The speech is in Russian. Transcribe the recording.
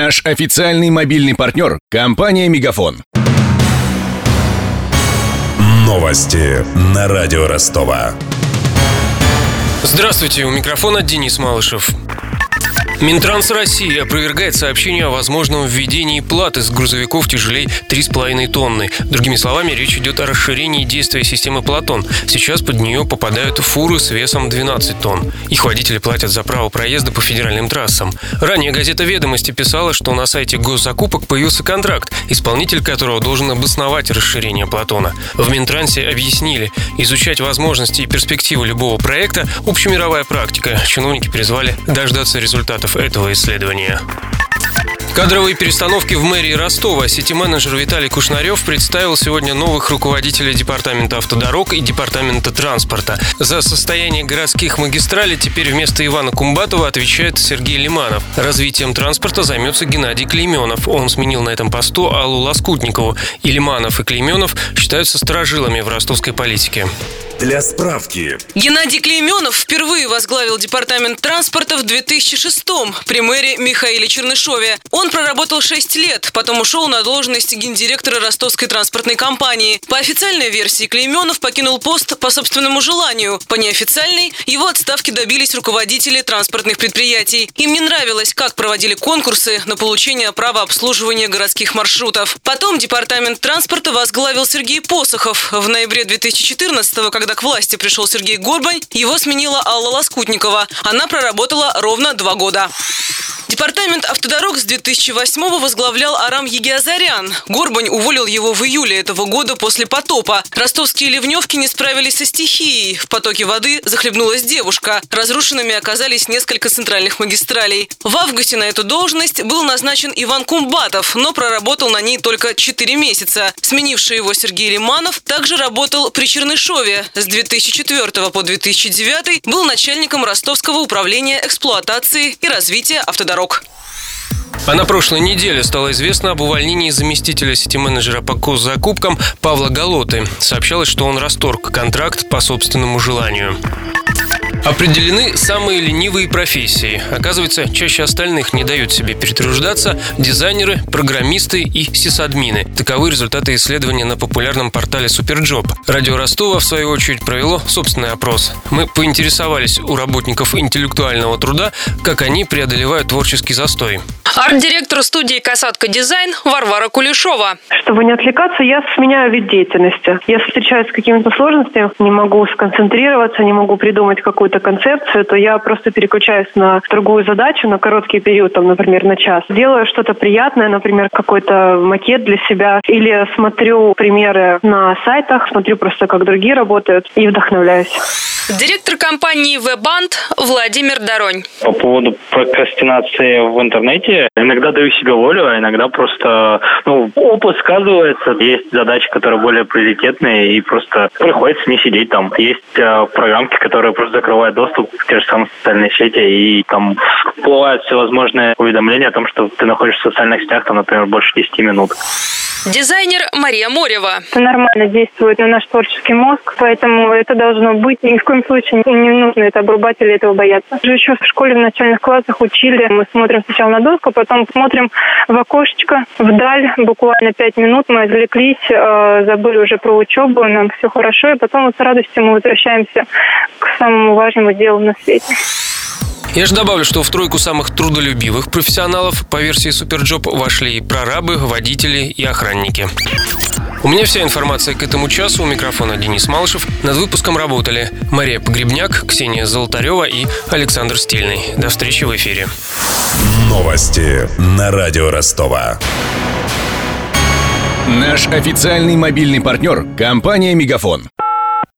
Наш официальный мобильный партнер – компания «Мегафон». Новости на радио Ростова. Здравствуйте, у микрофона Денис Малышев. Минтранс России опровергает сообщение о возможном введении платы с грузовиков тяжелей 3,5 тонны. Другими словами, речь идет о расширении действия системы Платон. Сейчас под нее попадают фуры с весом 12 тонн. Их водители платят за право проезда по федеральным трассам. Ранее газета «Ведомости» писала, что на сайте госзакупок появился контракт, исполнитель которого должен обосновать расширение Платона. В Минтрансе объяснили, изучать возможности и перспективы любого проекта – общемировая практика. Чиновники призвали дождаться результатов результатов этого исследования. Кадровые перестановки в мэрии Ростова. Сити-менеджер Виталий Кушнарев представил сегодня новых руководителей Департамента автодорог и Департамента транспорта. За состояние городских магистралей теперь вместо Ивана Кумбатова отвечает Сергей Лиманов. Развитием транспорта займется Геннадий Клейменов. Он сменил на этом посту Аллу Лоскутникову. И Лиманов, и Клейменов считаются сторожилами в ростовской политике. Для справки. Геннадий Клейменов впервые возглавил департамент транспорта в 2006-м при мэре Михаиле Чернышове. Он проработал 6 лет, потом ушел на должность гендиректора ростовской транспортной компании. По официальной версии Клейменов покинул пост по собственному желанию. По неофициальной его отставки добились руководители транспортных предприятий. Им не нравилось, как проводили конкурсы на получение права обслуживания городских маршрутов. Потом департамент транспорта возглавил Сергей Посохов. В ноябре 2014 когда к власти пришел Сергей Горбань, его сменила Алла Лоскутникова. Она проработала ровно два года. Департамент автодорог с 2008 возглавлял Арам Егиазарян. Горбань уволил его в июле этого года после потопа. Ростовские ливневки не справились со стихией. В потоке воды захлебнулась девушка. Разрушенными оказались несколько центральных магистралей. В августе на эту должность был назначен Иван Кумбатов, но проработал на ней только 4 месяца. Сменивший его Сергей Лиманов также работал при Чернышове. С 2004 по 2009 был начальником Ростовского управления эксплуатации и развития автодорог дорог. А на прошлой неделе стало известно об увольнении заместителя сити-менеджера по госзакупкам Павла Галоты. Сообщалось, что он расторг контракт по собственному желанию. Определены самые ленивые профессии. Оказывается, чаще остальных не дают себе перетруждаться дизайнеры, программисты и сисадмины. Таковы результаты исследования на популярном портале Superjob. Радио Ростова, в свою очередь, провело собственный опрос. Мы поинтересовались у работников интеллектуального труда, как они преодолевают творческий застой. Арт-директор студии «Касатка Дизайн» Варвара Кулешова. Чтобы не отвлекаться, я сменяю вид деятельности. Если встречаюсь с какими-то сложностями, не могу сконцентрироваться, не могу придумать какую-то концепцию, то я просто переключаюсь на другую задачу на короткий период, там, например, на час. Делаю что-то приятное, например, какой-то макет для себя, или смотрю примеры на сайтах, смотрю просто, как другие работают, и вдохновляюсь. Директор компании «Вебанд» Владимир Доронь. По поводу прокрастинации в интернете, иногда даю себе волю, а иногда просто ну, опыт сказывается. Есть задачи, которые более приоритетные, и просто приходится не сидеть там. Есть э, программки, которые просто закрывают доступ к те же самые социальные сети, и там всплывают всевозможные уведомления о том, что ты находишься в социальных сетях, там, например, больше 10 минут. Дизайнер Мария Морева. Это нормально действует на наш творческий мозг, поэтому это должно быть. Ни в коем случае не нужно это обрубать или этого бояться. Еще в школе в начальных классах учили. Мы смотрим сначала на доску, потом смотрим в окошечко, вдаль. Буквально пять минут мы отвлеклись, э, забыли уже про учебу, нам все хорошо, и потом вот с радостью мы возвращаемся к самому важному делу на свете. Я же добавлю, что в тройку самых трудолюбивых профессионалов по версии Superjob вошли и прорабы, водители и охранники. У меня вся информация к этому часу. У микрофона Денис Малышев. Над выпуском работали Мария Погребняк, Ксения Золотарева и Александр Стильный. До встречи в эфире. Новости на радио Ростова. Наш официальный мобильный партнер – компания «Мегафон».